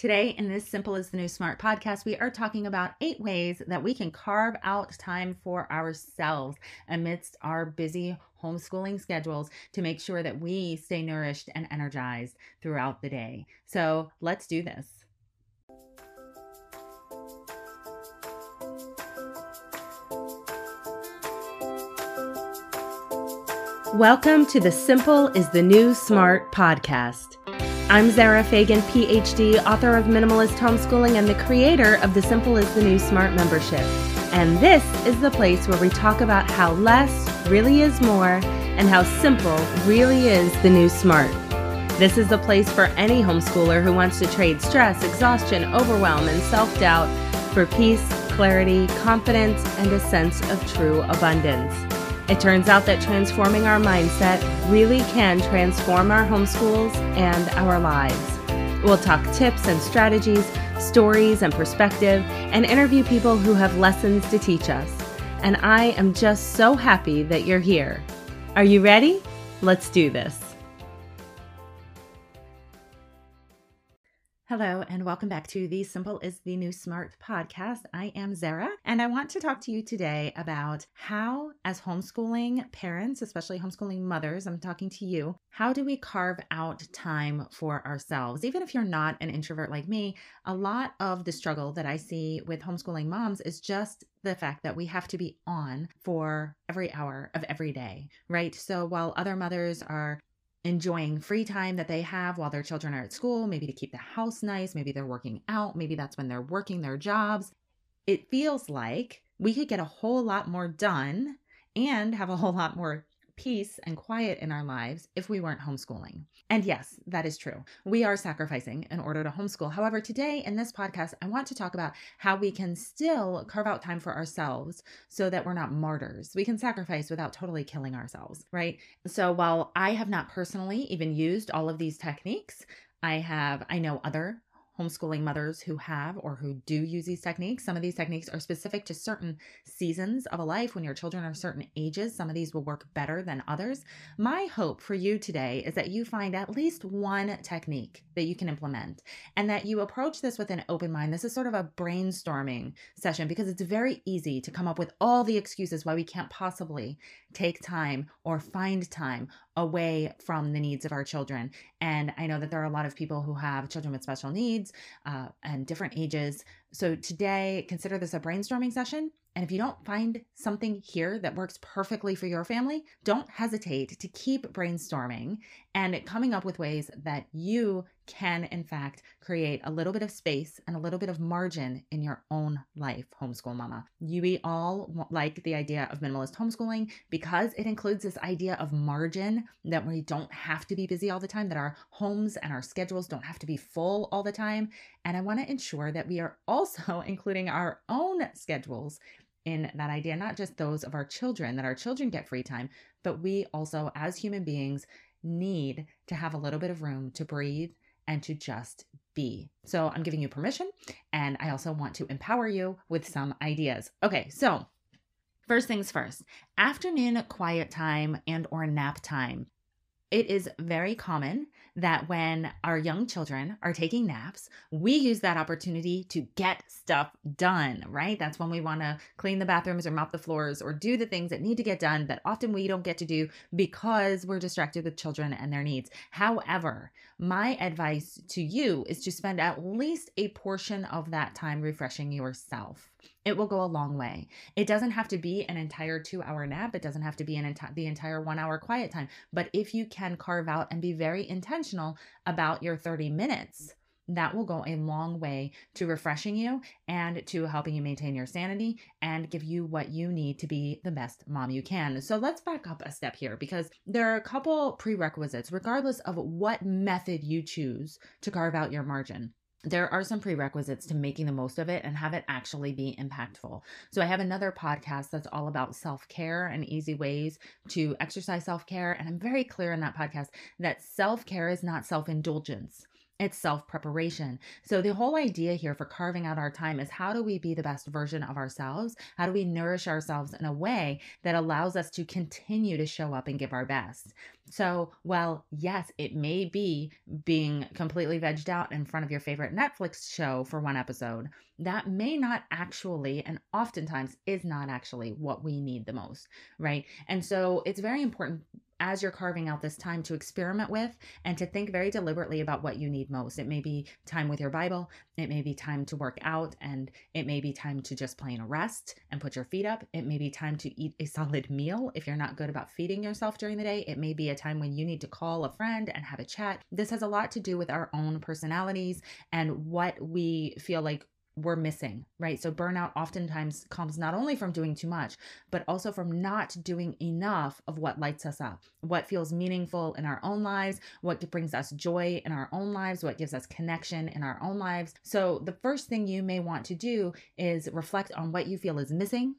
Today, in this Simple is the New Smart podcast, we are talking about eight ways that we can carve out time for ourselves amidst our busy homeschooling schedules to make sure that we stay nourished and energized throughout the day. So let's do this. Welcome to the Simple is the New Smart podcast. I'm Zara Fagan, PhD, author of Minimalist Homeschooling, and the creator of the Simple is the New Smart membership. And this is the place where we talk about how less really is more and how simple really is the new smart. This is the place for any homeschooler who wants to trade stress, exhaustion, overwhelm, and self doubt for peace, clarity, confidence, and a sense of true abundance. It turns out that transforming our mindset really can transform our homeschools and our lives. We'll talk tips and strategies, stories and perspective, and interview people who have lessons to teach us. And I am just so happy that you're here. Are you ready? Let's do this. Hello, and welcome back to the Simple is the New Smart podcast. I am Zara, and I want to talk to you today about how, as homeschooling parents, especially homeschooling mothers, I'm talking to you, how do we carve out time for ourselves? Even if you're not an introvert like me, a lot of the struggle that I see with homeschooling moms is just the fact that we have to be on for every hour of every day, right? So while other mothers are enjoying free time that they have while their children are at school, maybe to keep the house nice, maybe they're working out, maybe that's when they're working their jobs. It feels like we could get a whole lot more done and have a whole lot more peace and quiet in our lives if we weren't homeschooling. And yes, that is true. We are sacrificing in order to homeschool. However, today in this podcast, I want to talk about how we can still carve out time for ourselves so that we're not martyrs. We can sacrifice without totally killing ourselves, right? So while I have not personally even used all of these techniques, I have, I know other homeschooling mothers who have or who do use these techniques. Some of these techniques are specific to certain seasons of a life when your children are certain ages. Some of these will work better than others. My hope for you today is that you find at least one technique that you can implement and that you approach this with an open mind. This is sort of a brainstorming session because it's very easy to come up with all the excuses why we can't possibly take time or find time away from the needs of our children. And I know that there are a lot of people who have children with special needs uh, and different ages. So today, consider this a brainstorming session and if you don't find something here that works perfectly for your family, don't hesitate to keep brainstorming and coming up with ways that you can, in fact, create a little bit of space and a little bit of margin in your own life, homeschool mama. You we all like the idea of minimalist homeschooling because it includes this idea of margin that we don't have to be busy all the time, that our homes and our schedules don't have to be full all the time. And I want to ensure that we are also including our own schedules in that idea, not just those of our children, that our children get free time, but we also, as human beings, need to have a little bit of room to breathe and to just be. So I'm giving you permission, and I also want to empower you with some ideas. Okay, so first things first afternoon quiet time and or nap time it is very common that when our young children are taking naps, we use that opportunity to get stuff done, right? That's when we want to clean the bathrooms or mop the floors or do the things that need to get done that often we don't get to do because we're distracted with children and their needs. However, my advice to you is to spend at least a portion of that time refreshing yourself it will go a long way. It doesn't have to be an entire two hour nap. It doesn't have to be an enti- the entire one hour quiet time. But if you can carve out and be very intentional about your 30 minutes, that will go a long way to refreshing you and to helping you maintain your sanity and give you what you need to be the best mom you can. So let's back up a step here because there are a couple prerequisites, regardless of what method you choose to carve out your margin there are some prerequisites to making the most of it and have it actually be impactful. So, I have another podcast that's all about self care and easy ways to exercise self care. And I'm very clear in that podcast that self care is not self indulgence. It's self preparation. So, the whole idea here for carving out our time is how do we be the best version of ourselves? How do we nourish ourselves in a way that allows us to continue to show up and give our best? So, well, yes, it may be being completely vegged out in front of your favorite Netflix show for one episode. That may not actually, and oftentimes is not actually what we need the most, right? And so, it's very important as you're carving out this time to experiment with and to think very deliberately about what you need most. It may be time with your Bible, it may be time to work out, and it may be time to just plain a rest and put your feet up. It may be time to eat a solid meal if you're not good about feeding yourself during the day. It may be a time when you need to call a friend and have a chat. This has a lot to do with our own personalities and what we feel like we're missing, right? So burnout oftentimes comes not only from doing too much, but also from not doing enough of what lights us up, what feels meaningful in our own lives, what brings us joy in our own lives, what gives us connection in our own lives. So the first thing you may want to do is reflect on what you feel is missing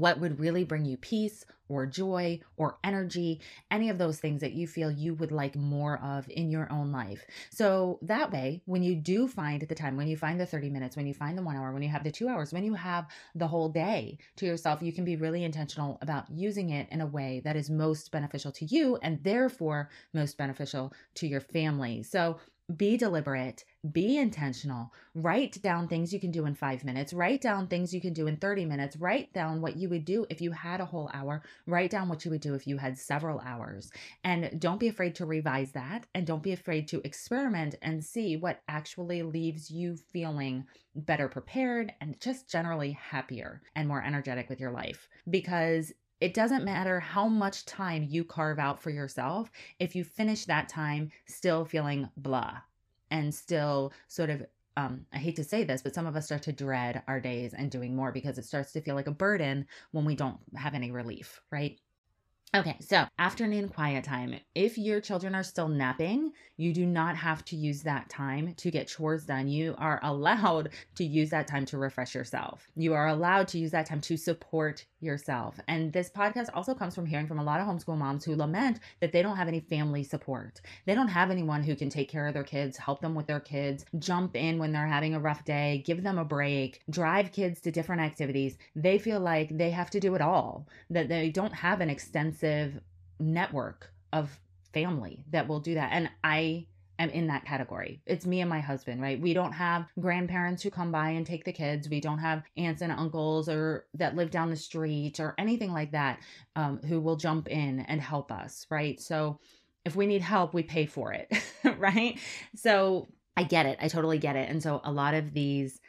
what would really bring you peace or joy or energy, any of those things that you feel you would like more of in your own life. So that way, when you do find the time, when you find the 30 minutes, when you find the one hour, when you have the two hours, when you have the whole day to yourself, you can be really intentional about using it in a way that is most beneficial to you and therefore most beneficial to your family. So be deliberate, be intentional, write down things you can do in five minutes, write down things you can do in 30 minutes, write down what you would do if you had a whole hour, write down what you would do if you had several hours. And don't be afraid to revise that. And don't be afraid to experiment and see what actually leaves you feeling better prepared and just generally happier and more energetic with your life. Because it doesn't matter how much time you carve out for yourself if you finish that time still feeling blah and still sort of um, I hate to say this, but some of us start to dread our days and doing more because it starts to feel like a burden when we don't have any relief, right? Okay, so afternoon quiet time. If your children are still napping, you do not have to use that time to get chores done. You are allowed to use that time to refresh yourself. You are allowed to use that time to support yourself. And this podcast also comes from hearing from a lot of homeschool moms who lament that they don't have any family support. They don't have anyone who can take care of their kids, help them with their kids, jump in when they're having a rough day, give them a break, drive kids to different activities. They feel like they have to do it all, that they don't have an extensive network of family that will do that. And I am in that category. It's me and my husband, right? We don't have grandparents who come by and take the kids. We don't have aunts and uncles or that live down the street or anything like that um, who will jump in and help us, right? So if we need help, we pay for it, right? So I get it. I totally get it. And so a lot of these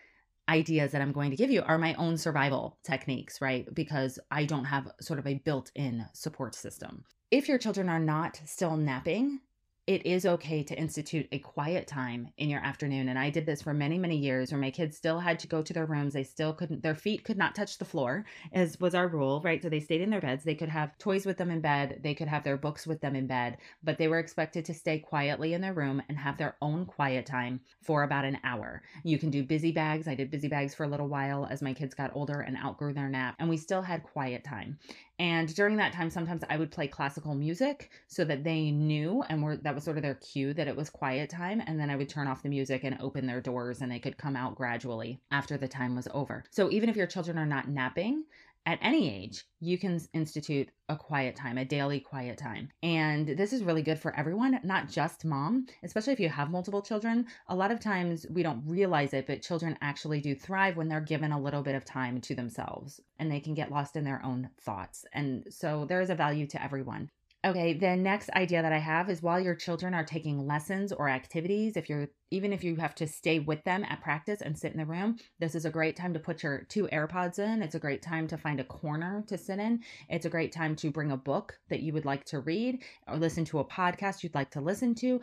ideas that I'm going to give you are my own survival techniques, right? Because I don't have sort of a built in support system. If your children are not still napping, it is okay to institute a quiet time in your afternoon. And I did this for many, many years where my kids still had to go to their rooms. They still couldn't, their feet could not touch the floor, as was our rule, right? So they stayed in their beds. They could have toys with them in bed, they could have their books with them in bed, but they were expected to stay quietly in their room and have their own quiet time for about an hour. You can do busy bags. I did busy bags for a little while as my kids got older and outgrew their nap, and we still had quiet time. And during that time, sometimes I would play classical music so that they knew and were that was sort of their cue that it was quiet time. And then I would turn off the music and open their doors and they could come out gradually after the time was over. So even if your children are not napping, at any age, you can institute a quiet time, a daily quiet time. And this is really good for everyone, not just mom, especially if you have multiple children. A lot of times we don't realize it, but children actually do thrive when they're given a little bit of time to themselves and they can get lost in their own thoughts. And so there is a value to everyone. Okay, the next idea that I have is while your children are taking lessons or activities, if you're even if you have to stay with them at practice and sit in the room, this is a great time to put your two AirPods in. It's a great time to find a corner to sit in. It's a great time to bring a book that you would like to read or listen to a podcast you'd like to listen to,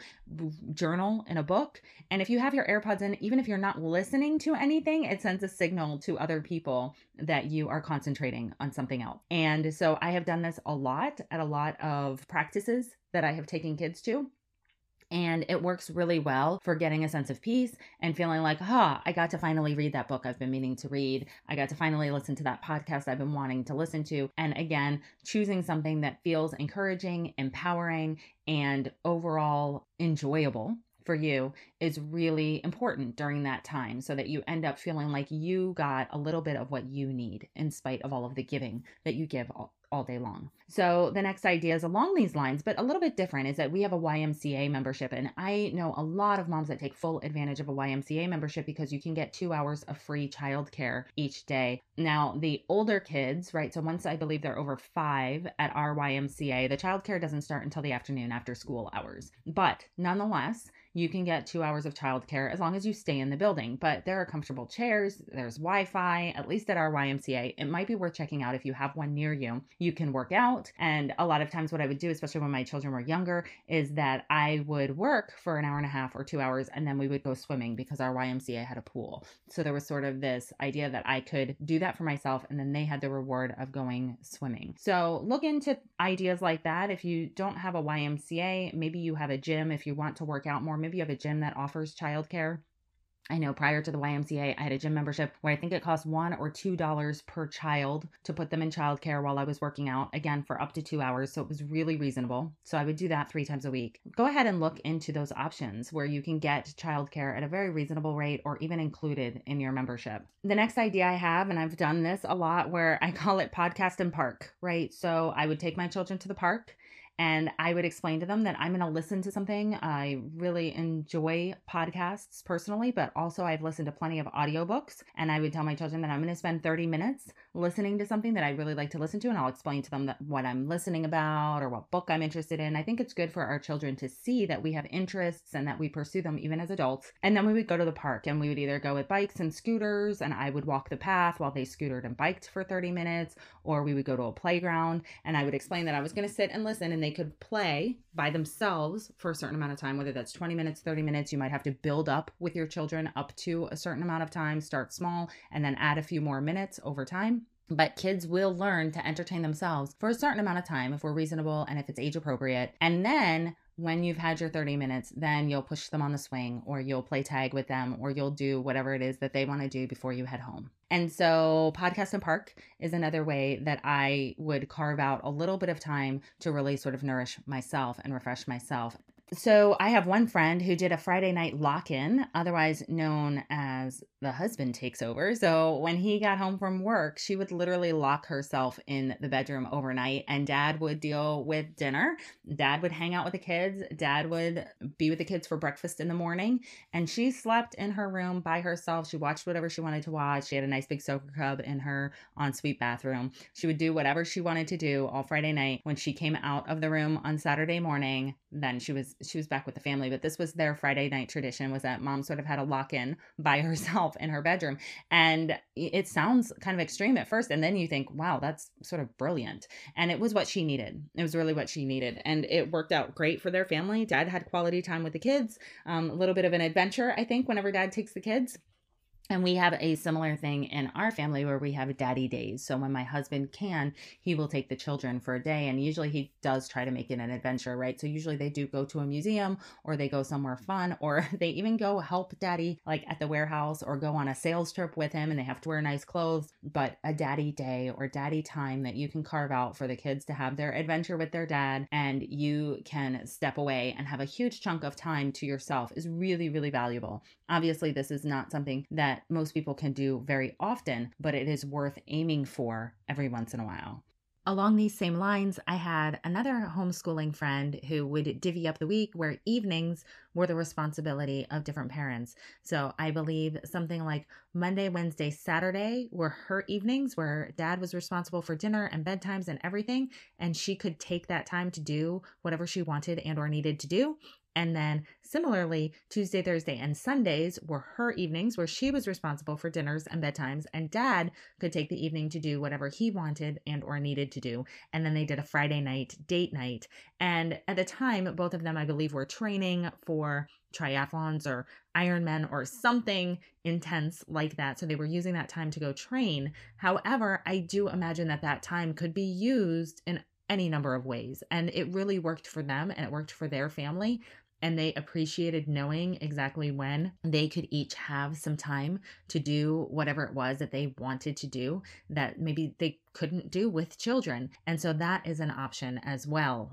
journal in a book. And if you have your AirPods in, even if you're not listening to anything, it sends a signal to other people that you are concentrating on something else. And so I have done this a lot at a lot of practices that I have taken kids to. And it works really well for getting a sense of peace and feeling like, oh, I got to finally read that book I've been meaning to read. I got to finally listen to that podcast I've been wanting to listen to. And again, choosing something that feels encouraging, empowering, and overall enjoyable for you is really important during that time so that you end up feeling like you got a little bit of what you need in spite of all of the giving that you give all, day long. So the next idea is along these lines, but a little bit different, is that we have a YMCA membership. And I know a lot of moms that take full advantage of a YMCA membership because you can get two hours of free childcare each day. Now, the older kids, right? So once I believe they're over five at our YMCA, the childcare doesn't start until the afternoon after school hours. But nonetheless, you can get two hours of childcare as long as you stay in the building. But there are comfortable chairs, there's Wi Fi, at least at our YMCA. It might be worth checking out if you have one near you. You can work out. And a lot of times, what I would do, especially when my children were younger, is that I would work for an hour and a half or two hours and then we would go swimming because our YMCA had a pool. So there was sort of this idea that I could do that for myself and then they had the reward of going swimming. So look into ideas like that. If you don't have a YMCA, maybe you have a gym if you want to work out more maybe you have a gym that offers childcare. I know prior to the YMCA, I had a gym membership where I think it cost one or two dollars per child to put them in childcare while I was working out, again for up to two hours. So it was really reasonable. So I would do that three times a week. Go ahead and look into those options where you can get childcare at a very reasonable rate or even included in your membership. The next idea I have, and I've done this a lot where I call it podcast and park, right? So I would take my children to the park and I would explain to them that I'm going to listen to something. I really enjoy podcasts personally, but also I've listened to plenty of audiobooks. And I would tell my children that I'm going to spend 30 minutes listening to something that I really like to listen to. And I'll explain to them that what I'm listening about or what book I'm interested in. I think it's good for our children to see that we have interests and that we pursue them even as adults. And then we would go to the park and we would either go with bikes and scooters, and I would walk the path while they scootered and biked for 30 minutes, or we would go to a playground and I would explain that I was going to sit and listen and they could play by themselves for a certain amount of time, whether that's 20 minutes, 30 minutes. You might have to build up with your children up to a certain amount of time, start small, and then add a few more minutes over time. But kids will learn to entertain themselves for a certain amount of time if we're reasonable and if it's age appropriate. And then when you've had your 30 minutes, then you'll push them on the swing or you'll play tag with them or you'll do whatever it is that they want to do before you head home. And so, Podcast and Park is another way that I would carve out a little bit of time to really sort of nourish myself and refresh myself. So I have one friend who did a Friday night lock in, otherwise known as the husband takes over. So when he got home from work, she would literally lock herself in the bedroom overnight, and dad would deal with dinner. Dad would hang out with the kids. Dad would be with the kids for breakfast in the morning. And she slept in her room by herself. She watched whatever she wanted to watch. She had a nice big soaker cub in her ensuite bathroom. She would do whatever she wanted to do all Friday night. When she came out of the room on Saturday morning, then she was she was back with the family but this was their friday night tradition was that mom sort of had a lock-in by herself in her bedroom. And it sounds kind of extreme at first and then you think wow that's sort of brilliant. And it was what she needed. It was really what she needed and it worked out great for their family. Dad had quality time with the kids um, a little bit of an adventure i think whenever dad takes the kids and we have a similar thing in our family where we have daddy days. So when my husband can, he will take the children for a day. And usually he does try to make it an adventure, right? So usually they do go to a museum or they go somewhere fun or they even go help daddy like at the warehouse or go on a sales trip with him and they have to wear nice clothes. But a daddy day or daddy time that you can carve out for the kids to have their adventure with their dad and you can step away and have a huge chunk of time to yourself is really, really valuable. Obviously, this is not something that that most people can do very often, but it is worth aiming for every once in a while. Along these same lines, I had another homeschooling friend who would divvy up the week where evenings were the responsibility of different parents. So I believe something like Monday, Wednesday, Saturday were her evenings where dad was responsible for dinner and bedtimes and everything and she could take that time to do whatever she wanted and or needed to do and then similarly, Tuesday, Thursday, and Sundays were her evenings where she was responsible for dinners and bedtimes, and dad could take the evening to do whatever he wanted and or needed to do. And then they did a Friday night date night. And at the time, both of them, I believe, were training for triathlons or Ironman or something intense like that. So they were using that time to go train. However, I do imagine that that time could be used in any number of ways. And it really worked for them and it worked for their family and they appreciated knowing exactly when they could each have some time to do whatever it was that they wanted to do that maybe they couldn't do with children. And so that is an option as well.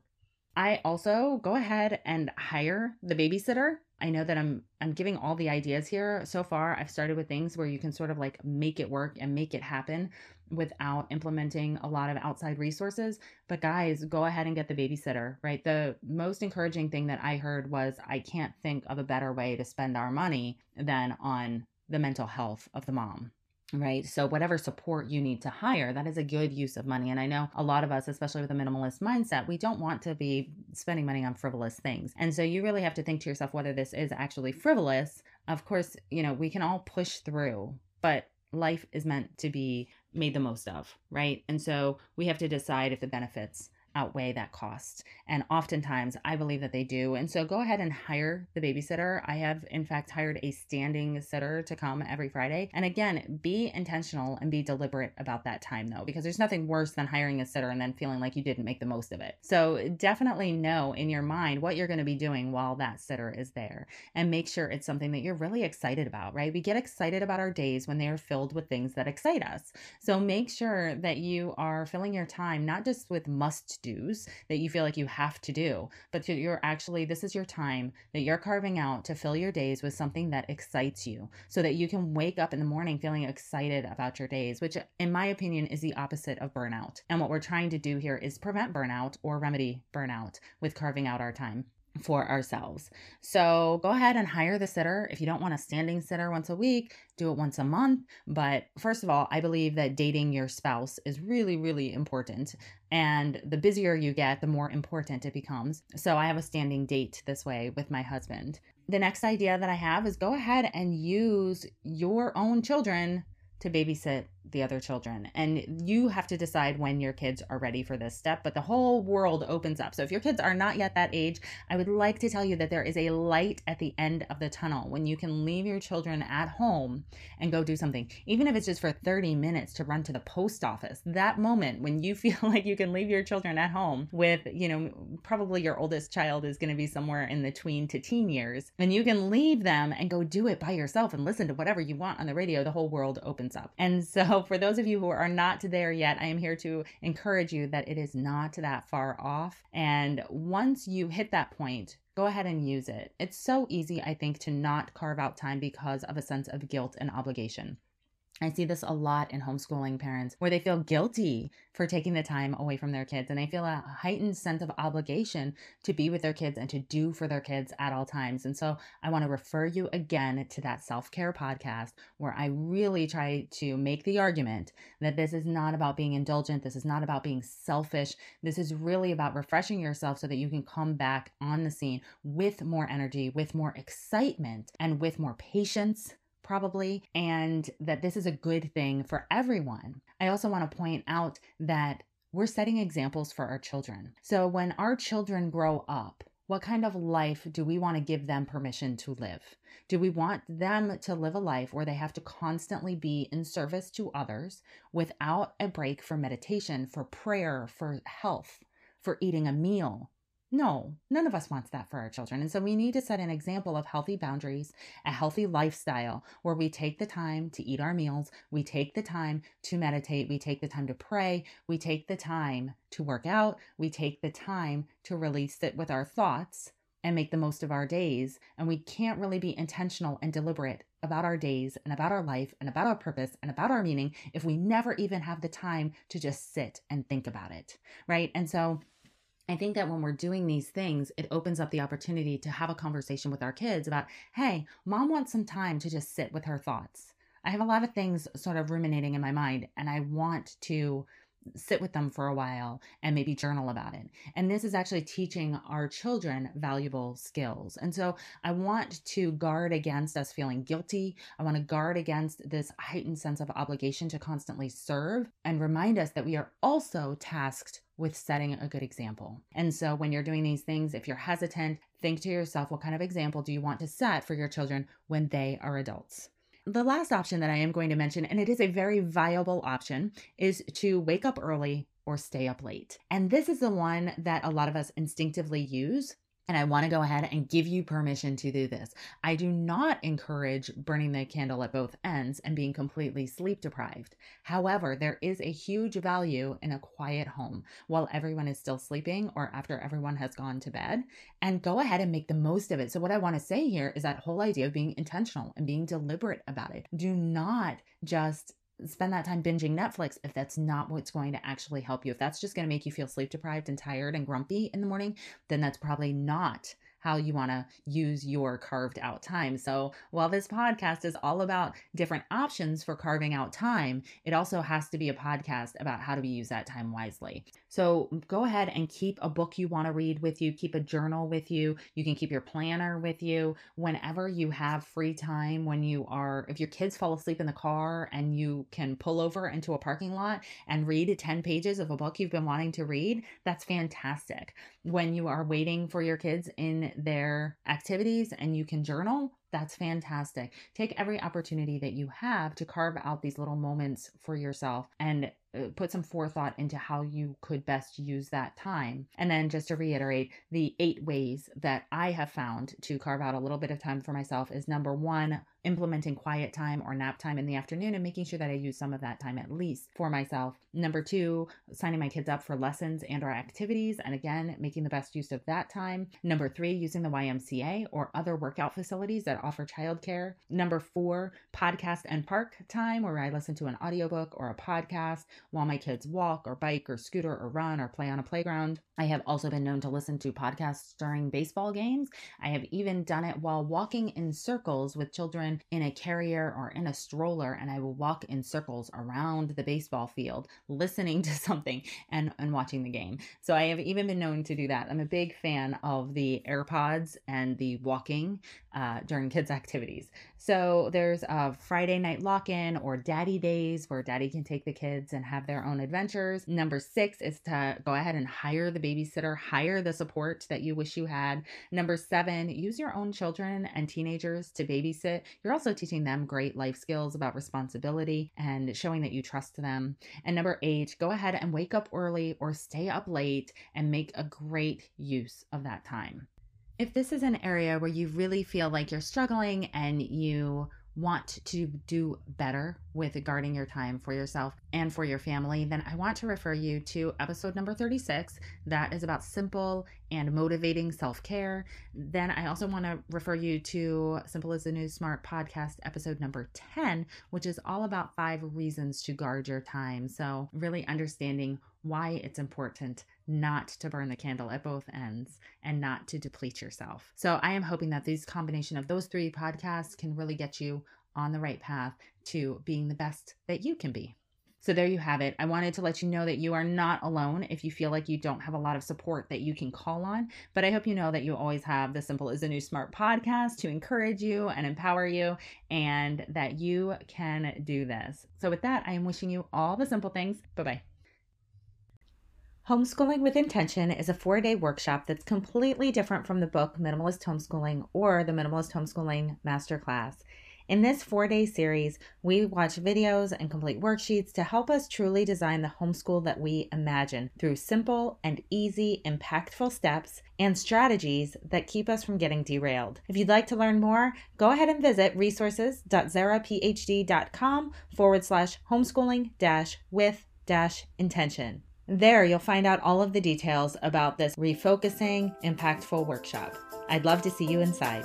I also go ahead and hire the babysitter I know that I'm I'm giving all the ideas here so far. I've started with things where you can sort of like make it work and make it happen without implementing a lot of outside resources. But guys, go ahead and get the babysitter, right? The most encouraging thing that I heard was I can't think of a better way to spend our money than on the mental health of the mom right? So, whatever support you need to hire, that is a good use of money. And I know a lot of us, especially with a minimalist mindset, we don't want to be spending money on frivolous things. And so, you really have to think to yourself whether this is actually frivolous. Of course, you know, we can all push through, but life is meant to be made the most of, right? And so, we have to decide if the benefits outweigh that cost. And oftentimes I believe that they do. And so go ahead and hire the babysitter. I have, in fact, hired a standing sitter to come every Friday. And again, be intentional and be deliberate about that time, though, because there's nothing worse than hiring a sitter and then feeling like you didn't make the most of it. So definitely know in your mind what you're going to be doing while that sitter is there and make sure it's something that you're really excited about, right? We get excited about our days when they are filled with things that excite us. So make sure that you are filling your time not just with must do's that you feel like you have to do, but you're actually, this is your time that you're carving out to fill your days with something that excites you so that you can wake up in the morning feeling excited about your days, which, in my opinion, is the opposite of burnout. And what we're trying to do here is prevent burnout or remedy burnout with carving out our time for ourselves. So go ahead and hire the sitter. If you don't want a standing sitter once a week, do it once a month. But first of all, I believe that dating your spouse is really, really important. And the busier you get, the more important it becomes. So I have a standing date this way with my husband. The next idea that I have is go ahead and use your own children to babysit the other children. And you have to decide when your kids are ready for this step, but the whole world opens up. So if your kids are not yet that age, I would like to tell you that there is a light at the end of the tunnel when you can leave your children at home and go do something, even if it's just for 30 minutes to run to the post office. That moment when you feel like you can leave your children at home with, you know, probably your oldest child is going to be somewhere in the tween to teen years, and you can leave them and go do it by yourself and listen to whatever you want on the radio, the whole world opens up. And so for those of you who are not there yet, I am here to encourage you that it is not that far off. And once you hit that point, go ahead and use it. It's so easy, I think, to not carve out time because of a sense of guilt and obligation. I see this a lot in homeschooling parents where they feel guilty for taking the time away from their kids and they feel a heightened sense of obligation to be with their kids and to do for their kids at all times. And so I want to refer you again to that self care podcast where I really try to make the argument that this is not about being indulgent. This is not about being selfish. This is really about refreshing yourself so that you can come back on the scene with more energy, with more excitement, and with more patience probably, and that this is a good thing for everyone. I also want to point out that we're setting examples for our children. So when our children grow up, what kind of life do we want to give them permission to live? Do we want them to live a life where they have to constantly be in service to others without a break for meditation, for prayer, for health, for eating a meal, no, none of us wants that for our children. And so we need to set an example of healthy boundaries, a healthy lifestyle where we take the time to eat our meals, we take the time to meditate, we take the time to pray, we take the time to work out, we take the time to really sit with our thoughts and make the most of our days. And we can't really be intentional and deliberate about our days and about our life and about our purpose and about our meaning if we never even have the time to just sit and think about it. Right. And so I think that when we're doing these things, it opens up the opportunity to have a conversation with our kids about, hey, mom wants some time to just sit with her thoughts. I have a lot of things sort of ruminating in my mind, and I want to sit with them for a while and maybe journal about it. And this is actually teaching our children valuable skills. And so I want to guard against us feeling guilty. I want to guard against this heightened sense of obligation to constantly serve and remind us that we are also tasked with setting a good example. And so when you're doing these things, if you're hesitant, think to yourself, what kind of example do you want to set for your children when they are adults? The last option that I am going to mention, and it is a very viable option, is to wake up early or stay up late. And this is the one that a lot of us instinctively use And I want to go ahead and give you permission to do this. I do not encourage burning the candle at both ends and being completely sleep deprived. However, there is a huge value in a quiet home while everyone is still sleeping or after everyone has gone to bed. And go ahead and make the most of it. So, what I want to say here is that whole idea of being intentional and being deliberate about it. Do not just spend that time binging Netflix if that's not what's going to actually help you. If that's just going to make you feel sleep deprived and tired and grumpy in the morning, then that's probably not how you want to use your carved out time. So, while this podcast is all about different options for carving out time, it also has to be a podcast about how do we use that time wisely. So, go ahead and keep a book you want to read with you, keep a journal with you. You can keep your planner with you whenever you have free time. When you are, if your kids fall asleep in the car and you can pull over into a parking lot and read 10 pages of a book you've been wanting to read, that's fantastic. When you are waiting for your kids in their activities and you can journal, that's fantastic. Take every opportunity that you have to carve out these little moments for yourself and uh, put some forethought into how you could best use that time. And then just to reiterate, the eight ways that I have found to carve out a little bit of time for myself is number one, implementing quiet time or nap time in the afternoon and making sure that I use some of that time at least for myself. Number two, signing my kids up for lessons and or activities. And again, making the best use of that time. Number three, using the YMCA or other workout facilities that offer childcare. Number four, podcast and park time where I listen to an audiobook or a podcast while my kids walk or bike or scooter or run or play on a playground. I have also been known to listen to podcasts during baseball games. I have even done it while walking in circles with children in a carrier or in a stroller, and I will walk in circles around the baseball field, listening to something and, and watching the game. So I have even been known to do that. I'm a big fan of the AirPods and the walking uh, during kids' activities. So there's a Friday night lock in or daddy days where daddy can take the kids and have their own adventures. Number six is to go ahead and hire the babysitter, hire the support that you wish you had. Number seven, use your own children and teenagers to babysit. You're also teaching them great life skills about responsibility and showing that you trust them. And number eight, go ahead and wake up early or stay up late and make a great use of that time. If this is an area where you really feel like you're struggling and you want to do better with guarding your time for yourself and for your family, then I want to refer you to episode number 36. That is about simple and motivating self care. Then I also want to refer you to Simple is the New Smart podcast, episode number 10, which is all about five reasons to guard your time. So, really understanding why it's important not to burn the candle at both ends and not to deplete yourself. So I am hoping that this combination of those three podcasts can really get you on the right path to being the best that you can be. So there you have it. I wanted to let you know that you are not alone if you feel like you don't have a lot of support that you can call on. But I hope you know that you always have the Simple is a New Smart podcast to encourage you and empower you, and that you can do this. So with that, I am wishing you all the simple things. Bye bye. Homeschooling with Intention is a four day workshop that's completely different from the book Minimalist Homeschooling or the Minimalist Homeschooling Masterclass. In this four day series, we watch videos and complete worksheets to help us truly design the homeschool that we imagine through simple and easy, impactful steps and strategies that keep us from getting derailed. If you'd like to learn more, go ahead and visit resources.zaraphd.com forward slash homeschooling dash with dash intention. There, you'll find out all of the details about this refocusing, impactful workshop. I'd love to see you inside.